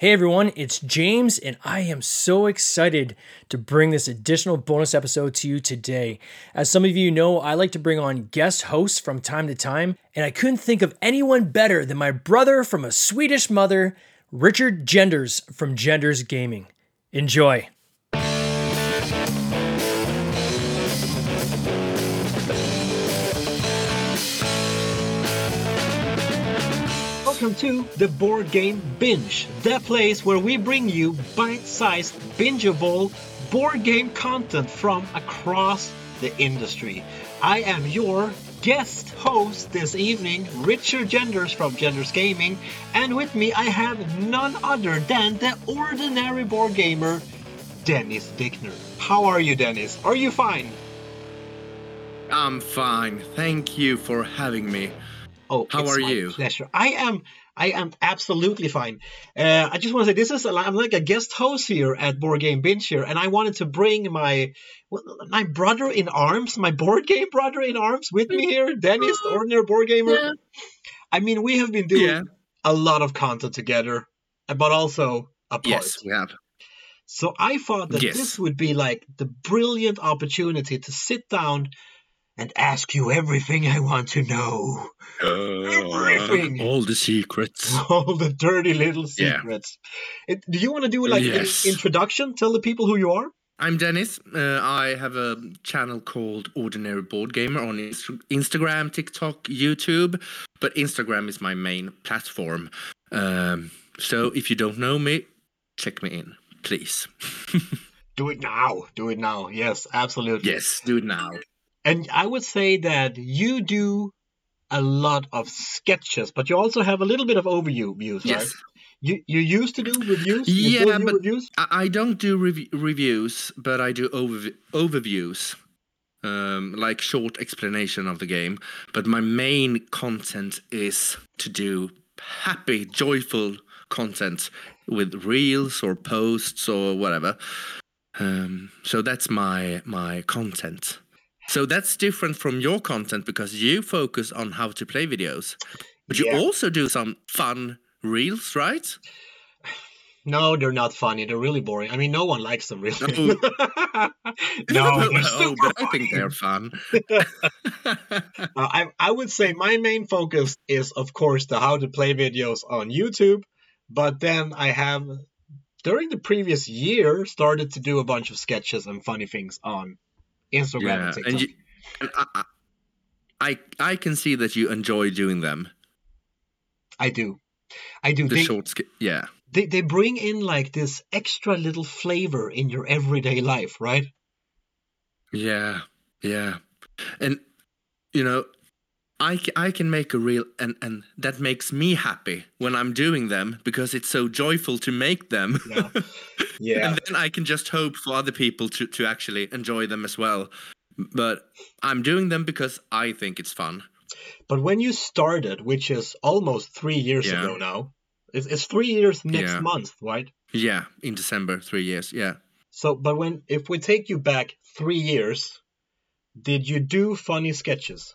Hey everyone, it's James, and I am so excited to bring this additional bonus episode to you today. As some of you know, I like to bring on guest hosts from time to time, and I couldn't think of anyone better than my brother from a Swedish mother, Richard Jenders from Jenders Gaming. Enjoy. Welcome to the Board Game Binge, the place where we bring you bite sized, bingeable board game content from across the industry. I am your guest host this evening, Richard Jenders from Jenders Gaming, and with me I have none other than the ordinary board gamer, Dennis Dickner. How are you, Dennis? Are you fine? I'm fine. Thank you for having me. Oh, how are you? Pleasure. I am. I am absolutely fine. Uh, I just want to say this is a, I'm like a guest host here at Board Game Binge here, and I wanted to bring my my brother in arms, my board game brother in arms, with me here, Dennis, the ordinary board gamer. Yeah. I mean, we have been doing yeah. a lot of content together, but also apart. Yes, we have. So I thought that yes. this would be like the brilliant opportunity to sit down and ask you everything I want to know. Uh, everything. All the secrets. All the dirty little secrets. Yeah. It, do you want to do like yes. an introduction? Tell the people who you are. I'm Dennis. Uh, I have a channel called Ordinary Board Gamer on Instagram, TikTok, YouTube, but Instagram is my main platform. Um, so if you don't know me, check me in, please. do it now. Do it now. Yes, absolutely. Yes, do it now. And I would say that you do a lot of sketches, but you also have a little bit of overview views, yes. right? You you used to do reviews? You yeah, but reviews? I don't do rev- reviews, but I do over- overviews, um, like short explanation of the game. But my main content is to do happy, joyful content with reels or posts or whatever. Um, so that's my my content. So that's different from your content because you focus on how to play videos. But you yeah. also do some fun reels, right? No, they're not funny. They're really boring. I mean, no one likes them really. no, no, no but I think they're fun. uh, I I would say my main focus is, of course, the how to play videos on YouTube. But then I have, during the previous year, started to do a bunch of sketches and funny things on Instagram yeah, and TikTok. And, you, and I, I, I can see that you enjoy doing them. I do. I do. The they, short, yeah. They they bring in like this extra little flavor in your everyday life, right? Yeah, yeah, and you know, I, I can make a reel and, and that makes me happy when I'm doing them because it's so joyful to make them. Yeah. yeah. and then I can just hope for other people to, to actually enjoy them as well. But I'm doing them because I think it's fun. But when you started, which is almost three years yeah. ago now, it's, it's three years next yeah. month, right? Yeah, in December, three years. Yeah. So, but when if we take you back three years, did you do funny sketches?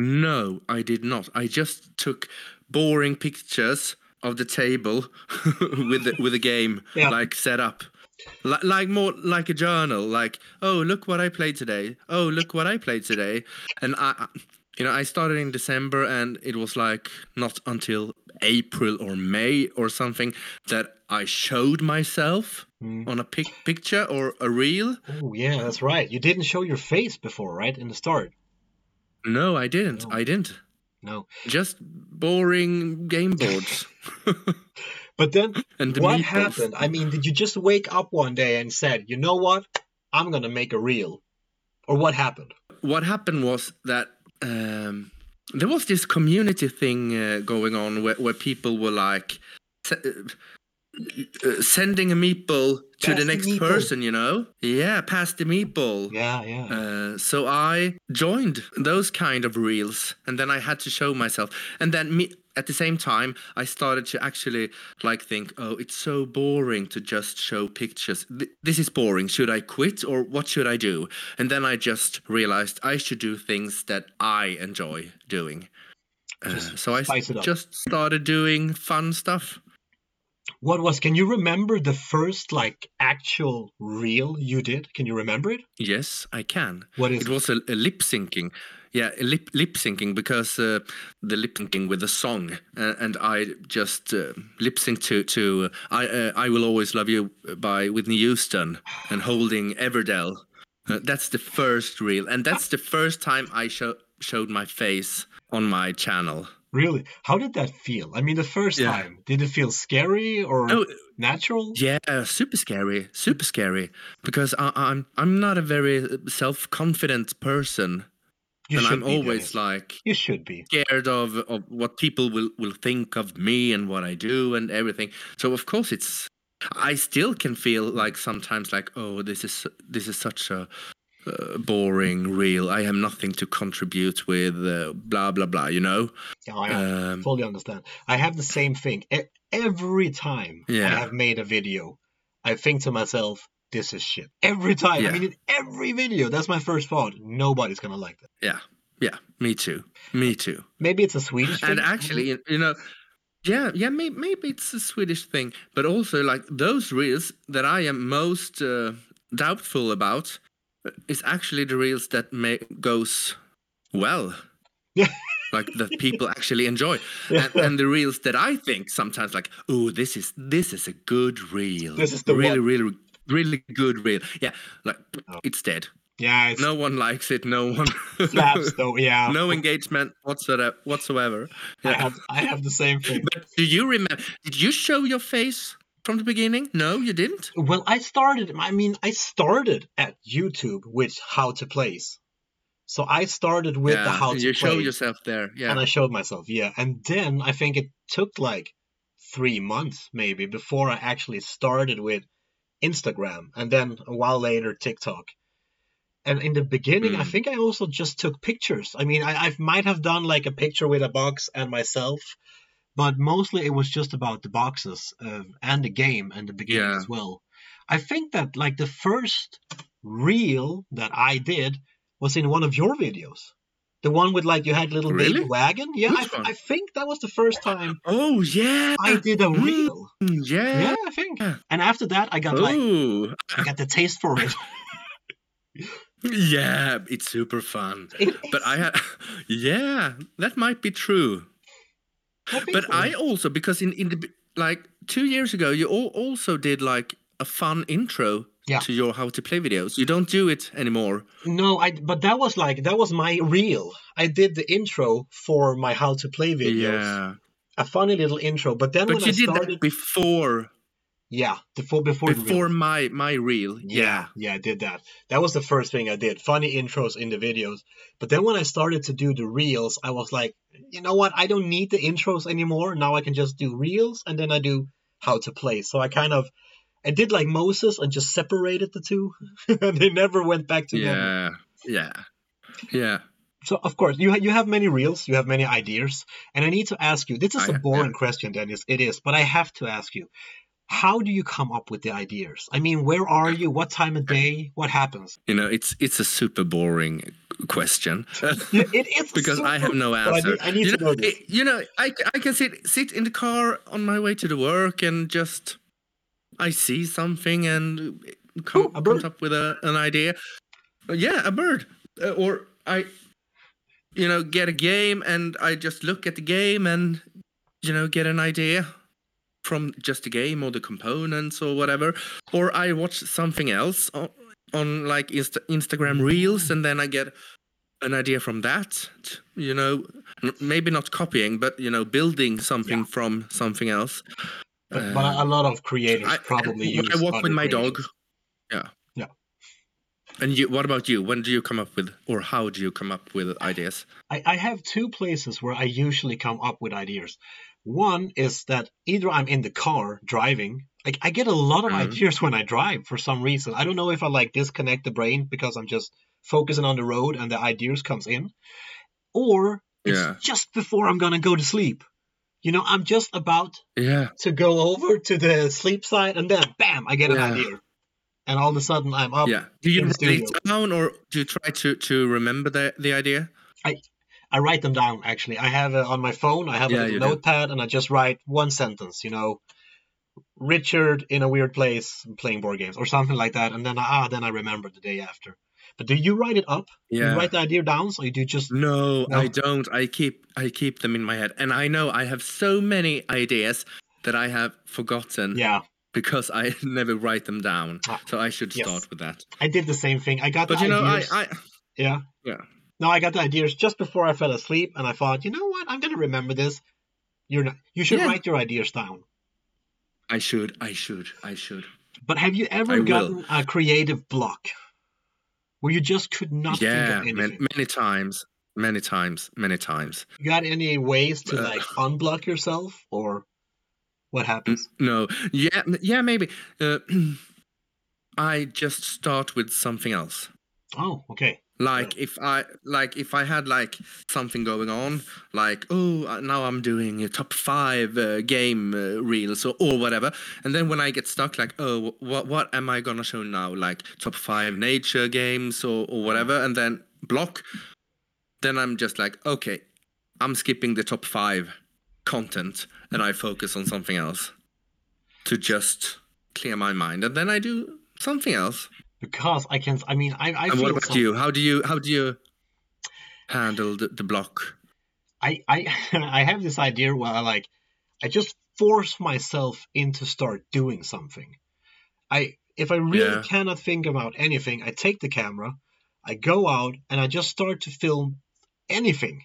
No, I did not. I just took boring pictures of the table with the, with a game yeah. like set up. L- like more like a journal like oh look what i played today oh look what i played today and i you know i started in december and it was like not until april or may or something that i showed myself mm. on a pic- picture or a reel oh yeah that's right you didn't show your face before right in the start no, I didn't. No. I didn't. No. Just boring game boards. but then and what happened? I mean, did you just wake up one day and said, "You know what? I'm going to make a reel." Or what happened? What happened was that um, there was this community thing uh, going on where, where people were like uh, sending a meatball to the next the person, you know? Yeah, pass the meatball. Yeah, yeah. Uh, so I joined those kind of reels, and then I had to show myself. And then me at the same time, I started to actually like think, oh, it's so boring to just show pictures. Th- this is boring. Should I quit or what should I do? And then I just realized I should do things that I enjoy doing. Uh, so I just started doing fun stuff. What was? Can you remember the first like actual reel you did? Can you remember it? Yes, I can. What is it it? was a, a lip syncing yeah lip lip syncing because uh, the lip syncing with the song uh, and i just uh, lip sync to to uh, i uh, i will always love you by whitney houston and holding everdell uh, that's the first reel and that's the first time i show, showed my face on my channel Really? How did that feel? I mean, the first Yeah. time, did it feel scary or oh natural? yeah super scary super scary because I, i'm i'm not a very uh, self-confident person You and i'm be, always Dennis. like You should be. scared of, of what people will, will think of me and what I do and everything. So of course it's I still can feel like sometimes like oh this is this is such a uh, boring real. I have nothing to contribute with uh, blah blah blah. You know. Yeah, I Um, fully understand. I have the same thing. E- every time yeah. I have made a video, I think to myself, this is shit. Every time. Yeah. I mean, in every video, that's my first thought. Nobody's going to like that. yeah, yeah. Me too. Me too. Maybe it's a Swedish thing. And actually, you you know. Yeah, yeah, maybe, maybe it's a Swedish thing, but also like those reels that I am most uh, doubtful about is actually the reels that may goes well. Yeah. like that people actually enjoy Yeah. and, and the reels that i think sometimes like oh this is this is a good reel This is the really one." really really good reel yeah like Oh. it's dead yeah, it's no one likes it no one slaps though. Yeah. no engagement whatsoever whatsoever I have, I have the same thing. but do you remember did you show your face from the beginning no you didn't Well, I started, I mean, I started at YouTube with how to place. So I started with the how to you show yourself there yeah and I showed myself, yeah. And then I think it took like three months maybe before I actually started with Instagram, and then a while later TikTok. And in the beginning, I Mm. think I also just took pictures. I mean, I, I might have done like a picture with a box and myself, but mostly it was just about the boxes uh, and the game and the beginning Yeah. as well. I think that like the first reel that I did was in one of your videos. The one with like you had little baby wagon. Yeah, I, I think that was the first time oh yeah I did a Mm, reel. yeah, Yeah, I think. And after that, I got like oh I got the taste for it. yeah it's super fun It but i ha- yeah that might be true but i also because in in the like two years ago you all also did like a fun intro Yeah. to your how to play videos you don't do it anymore no, I but that was like that was my reel. I did the intro for my how to play videos. yeah A funny little intro. But then but when you I did started, that before yeah, before before before reel. my my reel Yeah, yeah, I did that. That was the first thing I did. Funny intros in the videos. But then when I started to do the reels, I was like, you know what? I don't need the intros anymore. Now I can just do reels and then I do how to play. So I kind of I did like Moses and just separated the two. and they never went back together. yeah yeah yeah So of course, you ha- you have many reels, you have many ideas, and I need to ask you. This is I- a boring question, Dennis. It is, but I have to ask you. How do you come up with the ideas? I mean, where are you? What time of day? What happens? you know it's it's a super boring question it is because I have no but I answer. need- I need you to know, know this. it- you know, I, I can sit sit in the car on my way to the work and just I see something and come, Oh, a comes up with a, an idea. Uh, Yeah, a bird, uh, or I, you know, get a game and I just look at the game and you know get an idea from just the game or the components or whatever, or I watch something else on, on like Insta- Instagram Reels and then I get an idea from that you know maybe not copying but you know building something Yeah. from something else But, but a lot of creators I, probably when use. I walk with my dog creators. yeah Yeah. and you what about you when do you come up with or how do you come up with ideas I, I have two places where I usually come up with ideas. One is that either I'm in the car driving. Like I get a lot of Mhm. ideas when I drive for some reason. I don't know if I like disconnect the brain because I'm just focusing on the road and the ideas comes in, or it's Yeah. just before I'm gonna go to sleep. You know, I'm just about yeah to go over to the sleep side, and then bam, I get an Yeah. idea, and all of a sudden I'm up. yeah do you write it down or do you try to to remember the the idea I write them down actually. I have uh, on my phone. I have Yeah, a little do. notepad, and I just write one sentence. You know, Richard in a weird place playing board games or something like that, and then ah, then I remember the day after. But do you write it up? Yeah. You write the idea down, so you do just No, No. I don't. I keep I keep them in my head, and I know I have so many ideas that I have forgotten yeah. because I never write them down. Ah, So I should yes. start with that. I did the same thing. I got But the you know, I. I yeah. Yeah. No, I got the ideas just before I fell asleep, and I thought, you know what? I'm gonna remember this. You're not. You should Yeah. write your ideas down. I should I should I should. But have you ever I will. gotten a creative block where you just could not yeah, think of anything? man, many times, many times, many times. You got any ways to Uh, like unblock yourself, or what happens? No, yeah, yeah, maybe. Uh, I just start with something else. Oh, okay. Like if I like if I had like something going on, like oh uh, now I'm doing a top five uh, game uh, reels or, or whatever, and then when I get stuck, like oh what what am I gonna show now? Like top five nature games or or whatever, and then block. Then I'm just like okay, I'm skipping the top five content and I focus on something else to just clear my mind, and then I do something else. Because I can. I mean, I. I and what about you? How do you how do you handle the, the block? I I I have this idea where I like I just force myself into start doing something. I if I really Yeah. cannot think about anything, I take the camera, I go out and I just start to film anything.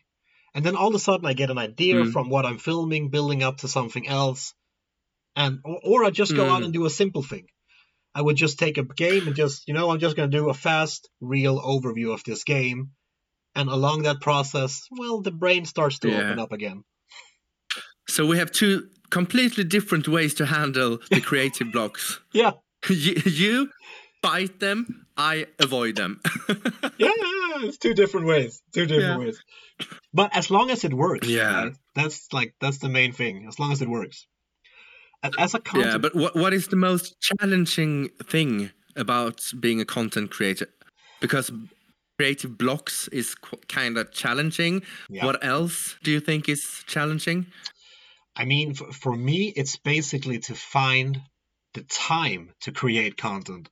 And then all of a sudden I get an idea Mm. from what I'm filming building up to something else. And or, or I just go out Mm. and do a simple thing. I would just take a game and just, you know, I'm just going to do a fast, real overview of this game. And along that process, well, the brain starts to Yeah. open up again. So we have two completely different ways to handle the creative blocks. Yeah, you, you fight them, I avoid them. yeah, yeah, it's two different ways. Two different Yeah. ways. But as long as it works, Yeah. right? That's like that's the main thing. As long as it works. As a content, yeah, but what what is the most challenging thing about being a content creator? Because creative blocks is qu- kind of challenging. Yeah. What else do you think is challenging? I mean, for, for me, it's basically to find the time to create content,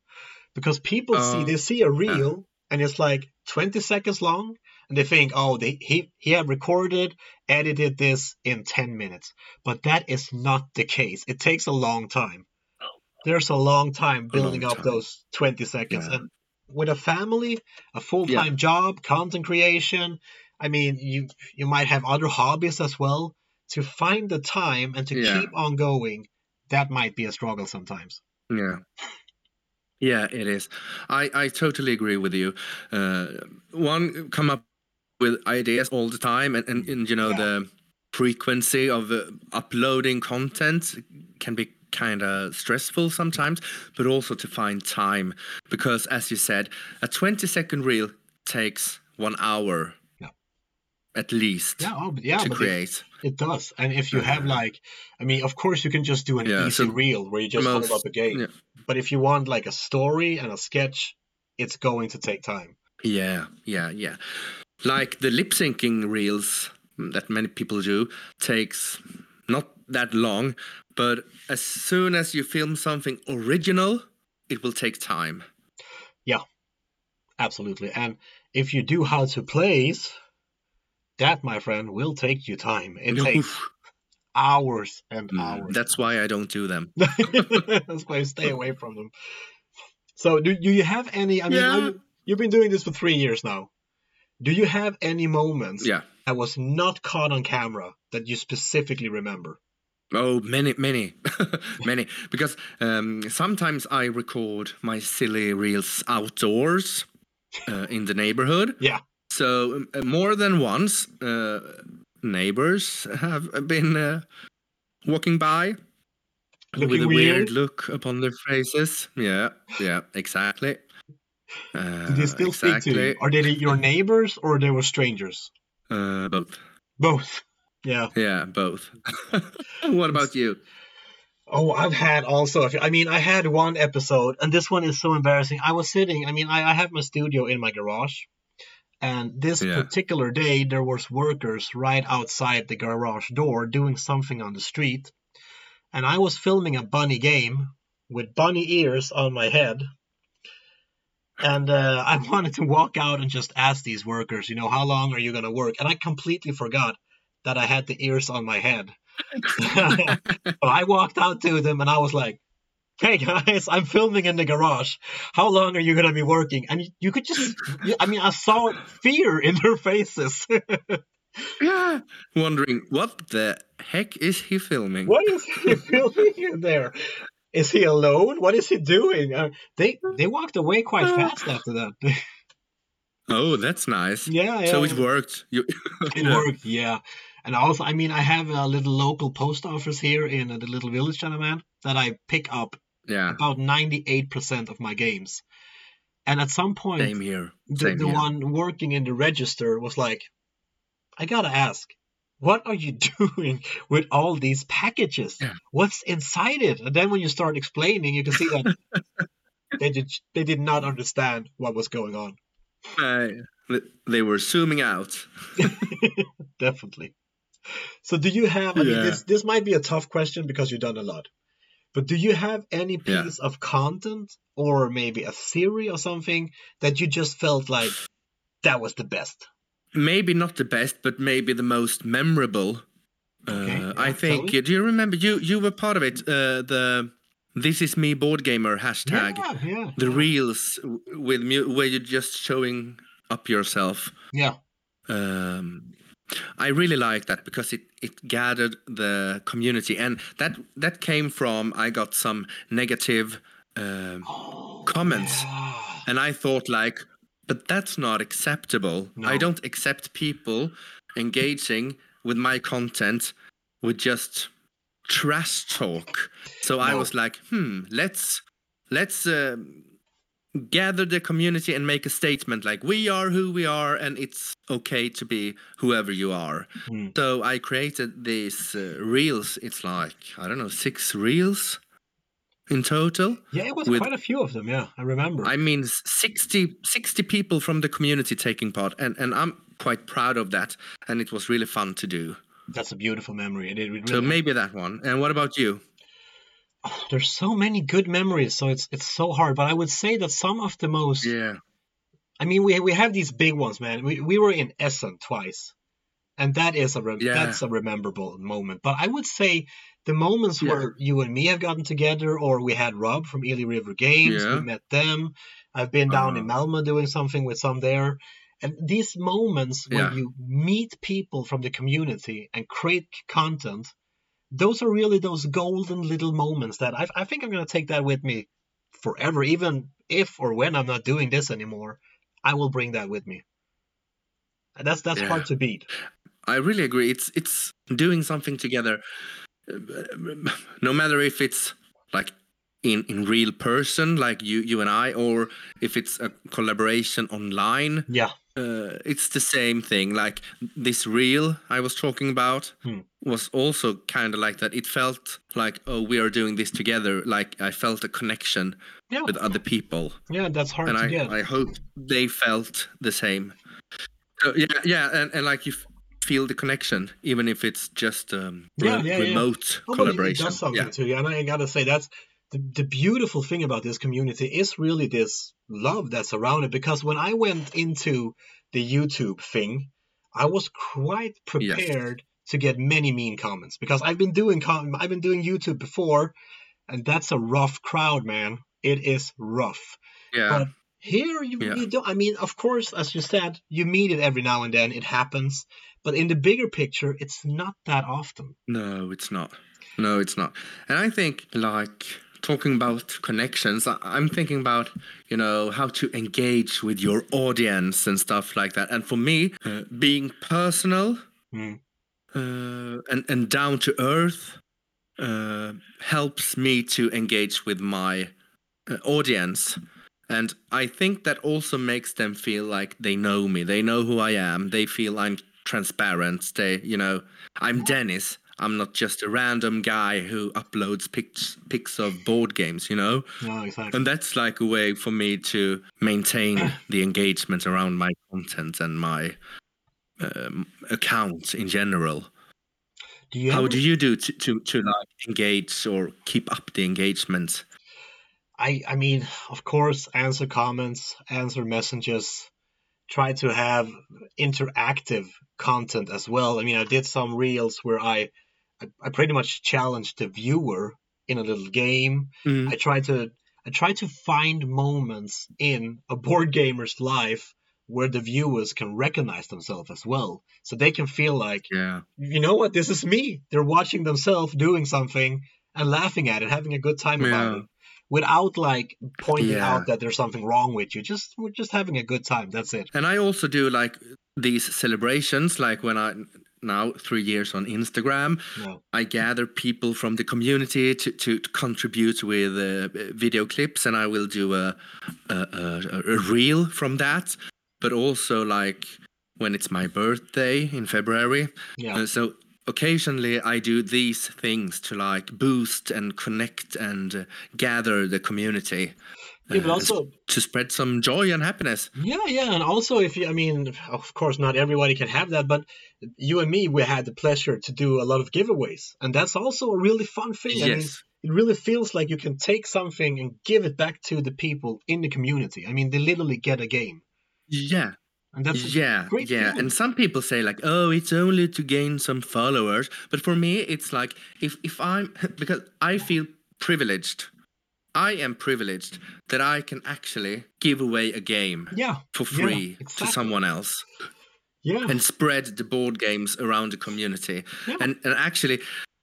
because people see Oh, they see a reel and it's like 20 seconds long, they think, oh, they he he had recorded, edited this in 10 minutes, but that is not the case. It takes a long time. There's a long time building up time. those 20 seconds, Yeah. and with a family, a full-time job, content creation. I mean, you you might have other hobbies as well. To find the time and to Yeah. keep on going, that might be a struggle sometimes. Yeah. Yeah, it is. I, I totally agree with you. Uh, one come up with ideas all the time, and, and, and you know Yeah. the frequency of uh, uploading content can be kind of stressful sometimes, but also to find time because, as you said, a twenty second reel takes one hour Yeah. at least Yeah, oh, yeah, to but it, create. it does. And if you have like, I mean, of course you can just do an Yeah, easy so reel where you just most- hold up a game. yeah. But if you want like a story and a sketch, it's going to take time. Yeah, yeah, yeah. Like the lip syncing reels that many people do takes not that long, but as soon as you film something original, it will take time. Yeah. Absolutely. And if you do how to plays, that, my friend, will take you time. It takes hours and Mm, hours. That's why I don't do them. That's why I stay away from them. So, do, do you have any? I mean, Yeah. you- you've been doing this for three years now. Do you have any moments Yeah. that was not caught on camera that you specifically remember? Oh, many, many, many. Because um, sometimes I record my silly reels outdoors uh, in the neighborhood. Yeah. So um, uh, more than once, uh, neighbors have been uh, walking by with a weird? weird look upon their faces. Yeah, yeah, exactly. Uh, Did they still exactly. speak to you? Are they your neighbors or they were strangers? Uh, both. Both. Yeah. Yeah, both. what about you? Oh, I've had also. I mean, I had one episode, and this one is so embarrassing. I was sitting. I mean, I, I have my studio in my garage, and this Yeah. particular day there was workers right outside the garage door doing something on the street, and I was filming a bunny game with bunny ears on my head. And uh, I wanted to walk out and just ask these workers, you know, how long are you going to work? And I completely forgot that I had the ears on my head. so I walked out to them and I was like, hey guys, I'm filming in the garage. How long are you going to be working? And you could just, I mean, I saw fear in their faces. yeah. Wondering, what the heck is he filming? What is he filming in there? Is he alone? What is he doing? Uh, they they walked away quite fast after that. oh, that's nice. Yeah, yeah. So it worked. You... it worked, yeah. And also, I mean, I have a little local post office here in the little village that I'm at that I pick up yeah. about 98% of my games. And at some point, Same here. Same the, the here. one working in the register was like, I gotta ask, what are you doing with all these packages? Yeah. What's inside it? And then when you start explaining, you can see that they did they did not understand what was going on. Uh, they were zooming out. Definitely. So do you have? I Yeah. mean, this this might be a tough question because you've done a lot. But do you have any Yeah. piece of content or maybe a theory or something that you just felt like that was the best? Maybe not the best, but maybe the most memorable. Okay, Uh, I think. me. Do you remember? You you were part of it. Uh, the "This is me" board gamer hashtag. Yeah, yeah, The yeah. reels with mu- where you're just showing up yourself. yeah. um, I really like that because it, it gathered the community, and that that came from I got some negative um, comments, Yeah. and I thought like, but that's not acceptable. I don't accept people engaging with my content with just trash talk. So I was like, hmm, let's let's. Uh, gather the community and make a statement like we are who we are and it's okay to be whoever you are Hmm. so i created these uh, reels it's like i don't know six reels in total Yeah, it was with- quite a few of them. Yeah, I remember. i mean 60 60 people from the community taking part and and i'm quite proud of that and it was really fun to do That's a beautiful memory. It, it really, so maybe that one and what about you Oh, there's so many good memories, so it's it's so hard. But I would say that some of the most yeah I mean, we we have these big ones, man. We we were in Essen twice, and that is a rem- Yeah. that's a rememberable moment. But I would say the moments Yeah. where you and me have gotten together, or we had Rob from Ely River Games, Yeah. we met them. I've been down in Uh-huh. Malmo doing something with some there, and these moments when you meet people from the community and create content, those are really those golden little moments that I, I think I'm gonna take that with me forever, even if or when I'm not doing this anymore. I will bring that with me. And that's that's Yeah. hard to beat. I really agree. It's it's doing something together, no matter if it's like in in real person, like you you and I, or if it's a collaboration online. Yeah. Uh, it's the same thing. Like this reel I was talking about Hmm. was also kind of like that. It felt like oh we are doing this together. Like I felt a connection Yeah. with other people Yeah, that's hard and to I, get. I hope they felt the same. So, yeah, yeah, and, and like you feel the connection, even if it's just um, Yeah, re- yeah, yeah. remote Oh, it- collaboration. Does something yeah, to you. And I gotta say that's the, the beautiful thing about this community is really this love that's around it. Because when I went into the YouTube thing, I was quite prepared to get many mean comments because I've been doing com- I've been doing YouTube before, and that's a rough crowd, man. It is rough. yeah, But here you, Yeah. you don't. I mean, of course, as you said, you meet it every now and then. It happens, but in the bigger picture, it's not that often. no, it's not. No, it's not. And I think like talking about connections, I'm thinking about you know how to engage with your audience and stuff like that. And for me, uh, being personal Hmm. uh, and and down to earth uh, helps me to engage with my uh, audience and i think that also makes them feel like they know me they know who i am they feel i'm transparent they you know i'm dennis i'm not just a random guy who uploads pics pics of board games you know No, exactly. and that's like a way for me to maintain the engagement around my content and my um, account in general Do you How ever- do you do to, to, to like engage or keep up the engagement? I I mean, of course, answer comments, answer messages, try to have interactive content as well. I mean, I did some reels where I I, I pretty much challenged the viewer in a little game. Mm. I try to I try to find moments in a board gamer's life where the viewers can recognize themselves as well, so they can feel like Yeah. you know what, this is me. They're watching themselves doing something and laughing at it, having a good time about it, without like pointing Yeah. out that there's something wrong with you. Just we're just having a good time. That's it. And I also do like these celebrations, like when I now three years on Instagram. I gather people from the community to, to, to contribute with uh, video clips, and I will do a, a, a, a reel from that. But also, like when it's my birthday in February, Yeah. uh, so occasionally I do these things to like boost and connect and uh, gather the community Yeah, but uh, also to spread some joy and happiness. Yeah, yeah, and also if you, I mean, of course, not everybody can have that, but you and me, we had the pleasure to do a lot of giveaways, and that's also a really fun thing. I mean, Yes. it really feels like you can take something and give it back to the people in the community. I mean, they literally get a game, Yeah. and that's yeah great yeah feeling. and some people say like oh it's only to gain some followers but for me it's like if if i'm because i feel privileged i am privileged that i can actually give away a game yeah, for yeah, free exactly. to someone else yeah, and spread the board games around the community Yeah. and and actually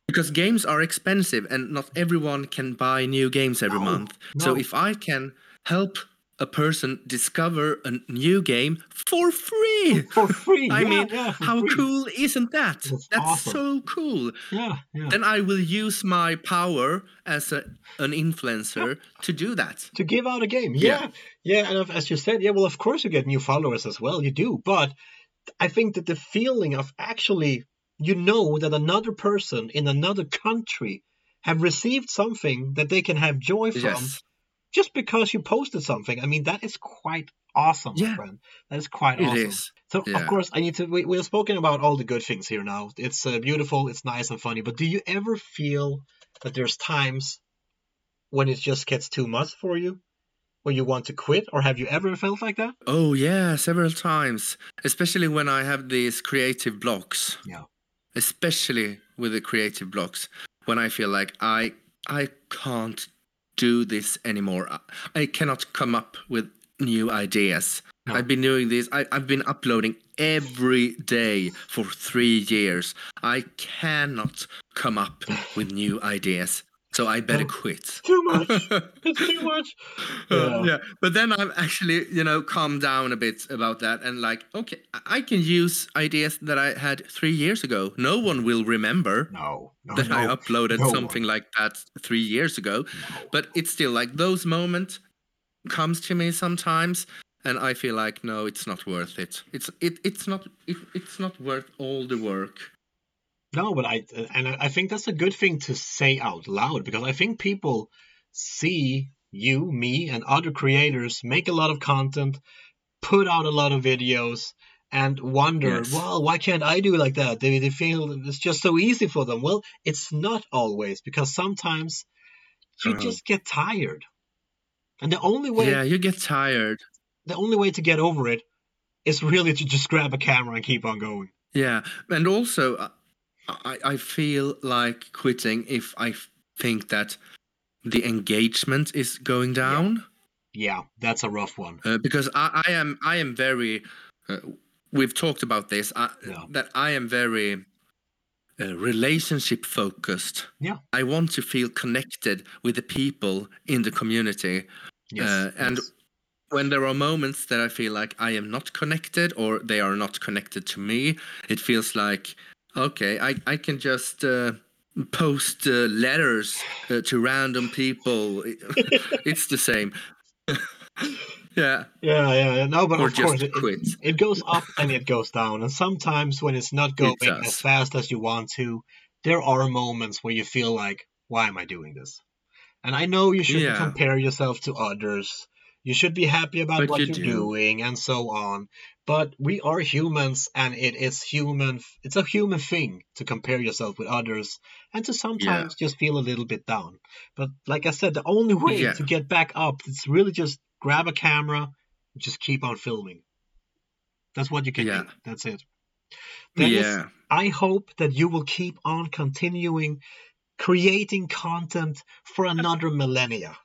because games are expensive and not everyone can buy new games every No, month so if i can help a person discover a new game for free for free. I yeah, mean, yeah, how free. cool isn't that? That's That's awesome. so cool. Yeah, yeah. Then I will use my power as a, an influencer to do that. to give out a game. Yeah, Yeah. yeah, and as you said, yeah, well, of course you get new followers as well. You do, but I think that the feeling of actually, you know, that another person in another country have received something that they can have joy from Yes. Just because you posted something. I mean, that is quite awesome, my Yeah. friend. That is quite It awesome. is. So, of course, I need to. We, we've spoken about all the good things here now. It's uh, beautiful, it's nice and funny. But do you ever feel that there's times when it just gets too much for you, when you want to quit, or have you ever felt like that? Oh yeah, several times. Especially when I have these creative blocks. Yeah. Especially with the creative blocks, when I feel like I I can't do this anymore. I, cannot come up with new ideas. No. I've been doing this. I, I've been uploading every day for three years. I cannot come up with new ideas. So I better No. quit. Too much. it's too much. Uh, Yeah. yeah. But then I've actually, you know, calmed down a bit about that and like, okay, I- can use ideas that I had three years ago. No one will remember No, no, that I uploaded no something like that three years ago. no. But it's still like those moments comes to me sometimes and I feel like no, it's not worth it. It's it it's not it, it's not worth all the work. No, but I and I think that's a good thing to say out loud because I think people see you, me, and other creators make a lot of content, put out a lot of videos, and wonder, Yes. well, why can't I do like that? They, they feel it's just so easy for them. Well, it's not always because sometimes you Uh-huh. just get tired, and the only way Yeah, you get tired. the only way to get over it is really to just grab a camera and keep on going. Yeah, and also uh, I I feel like quitting if I think that the engagement is going down Yeah, that's a rough one. uh, because I, I am I am very uh, we've talked about this I, Yeah. that I am very uh, relationship focused. Yeah. I want to feel connected with the people in the community Yes, Uh, and yes. when there are moments that I feel like I am not connected or they are not connected to me, it feels like okay, I I can just uh, post uh, letters uh, to random people. it's the same. yeah, Yeah, yeah, yeah. No, but or of course, it, quit. it goes up and it goes down. And sometimes when it's not going does. as fast as you want to, there are moments where you feel like, why am I doing this? And I know you shouldn't Yeah. compare yourself to others. You should be happy about But what you you're do. doing and so on. But we are humans, and it is human. It's a human thing to compare yourself with others, and to sometimes just feel a little bit down. But like I said, the only way Yeah. to get back up is really just grab a camera, and just keep on filming. That's what you can Yeah. do. That's it. Dennis, yeah. I hope that you will keep on continuing creating content for another millennia.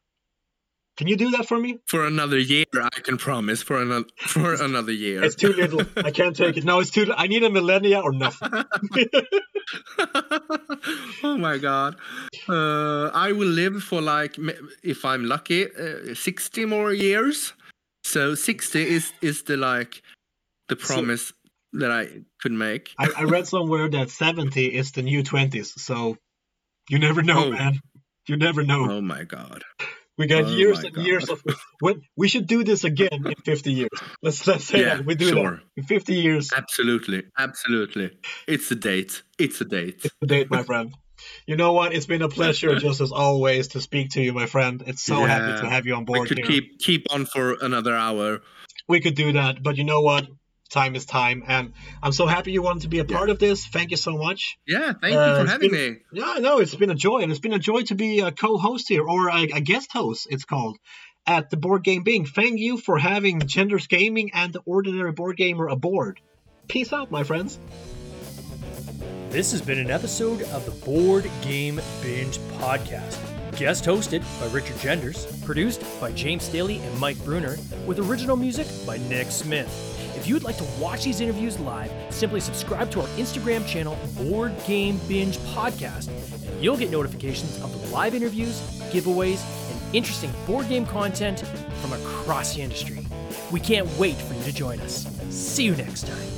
Can you do that for me? For another year, I can promise. For another for another year. It's too little. I can't take it. No, it's too. I need a millennia or nothing. oh my god. Uh, I will live for like, if I'm lucky, uh, 60 more years. So 60 is is the like the So- promise that I could make. I, I read somewhere that seventy is the new twenties. So you never know, Oh. man. You never know. Oh my god. We got oh years and years of. We should do this again in fifty years. Let's let's say Yeah, that we do sure. that in fifty years. Absolutely. Absolutely. It's a date. It's a date. It's a date, my friend. You know what? It's been a pleasure, just as always, to speak to you, my friend. It's so happy to have you on board. We could here. keep keep on for another hour. we could do that, but you know what? Time is time, and I'm so happy you wanted to be a part of this. Thank you so much. Yeah, thank Uh, you for having been- me. Yeah, no, it's been a joy, and it's been a joy to be a co-host here, or a, a guest host, it's called, at the Board Game Bing. Thank you for having Jenders Gaming and the Ordinary Board Gamer aboard. Peace out, my friends. This has been an episode of the Board Game Binge Podcast. Guest hosted by Richard Jenders, produced by James Staley and Mike Bruner, with original music by Nick Smith. If you'd like to watch these interviews live, simply subscribe to our Instagram channel, Board Game Binge Podcast, and you'll get notifications of the live interviews, giveaways, and interesting board game content from across the industry. We can't wait for you to join us. See you next time.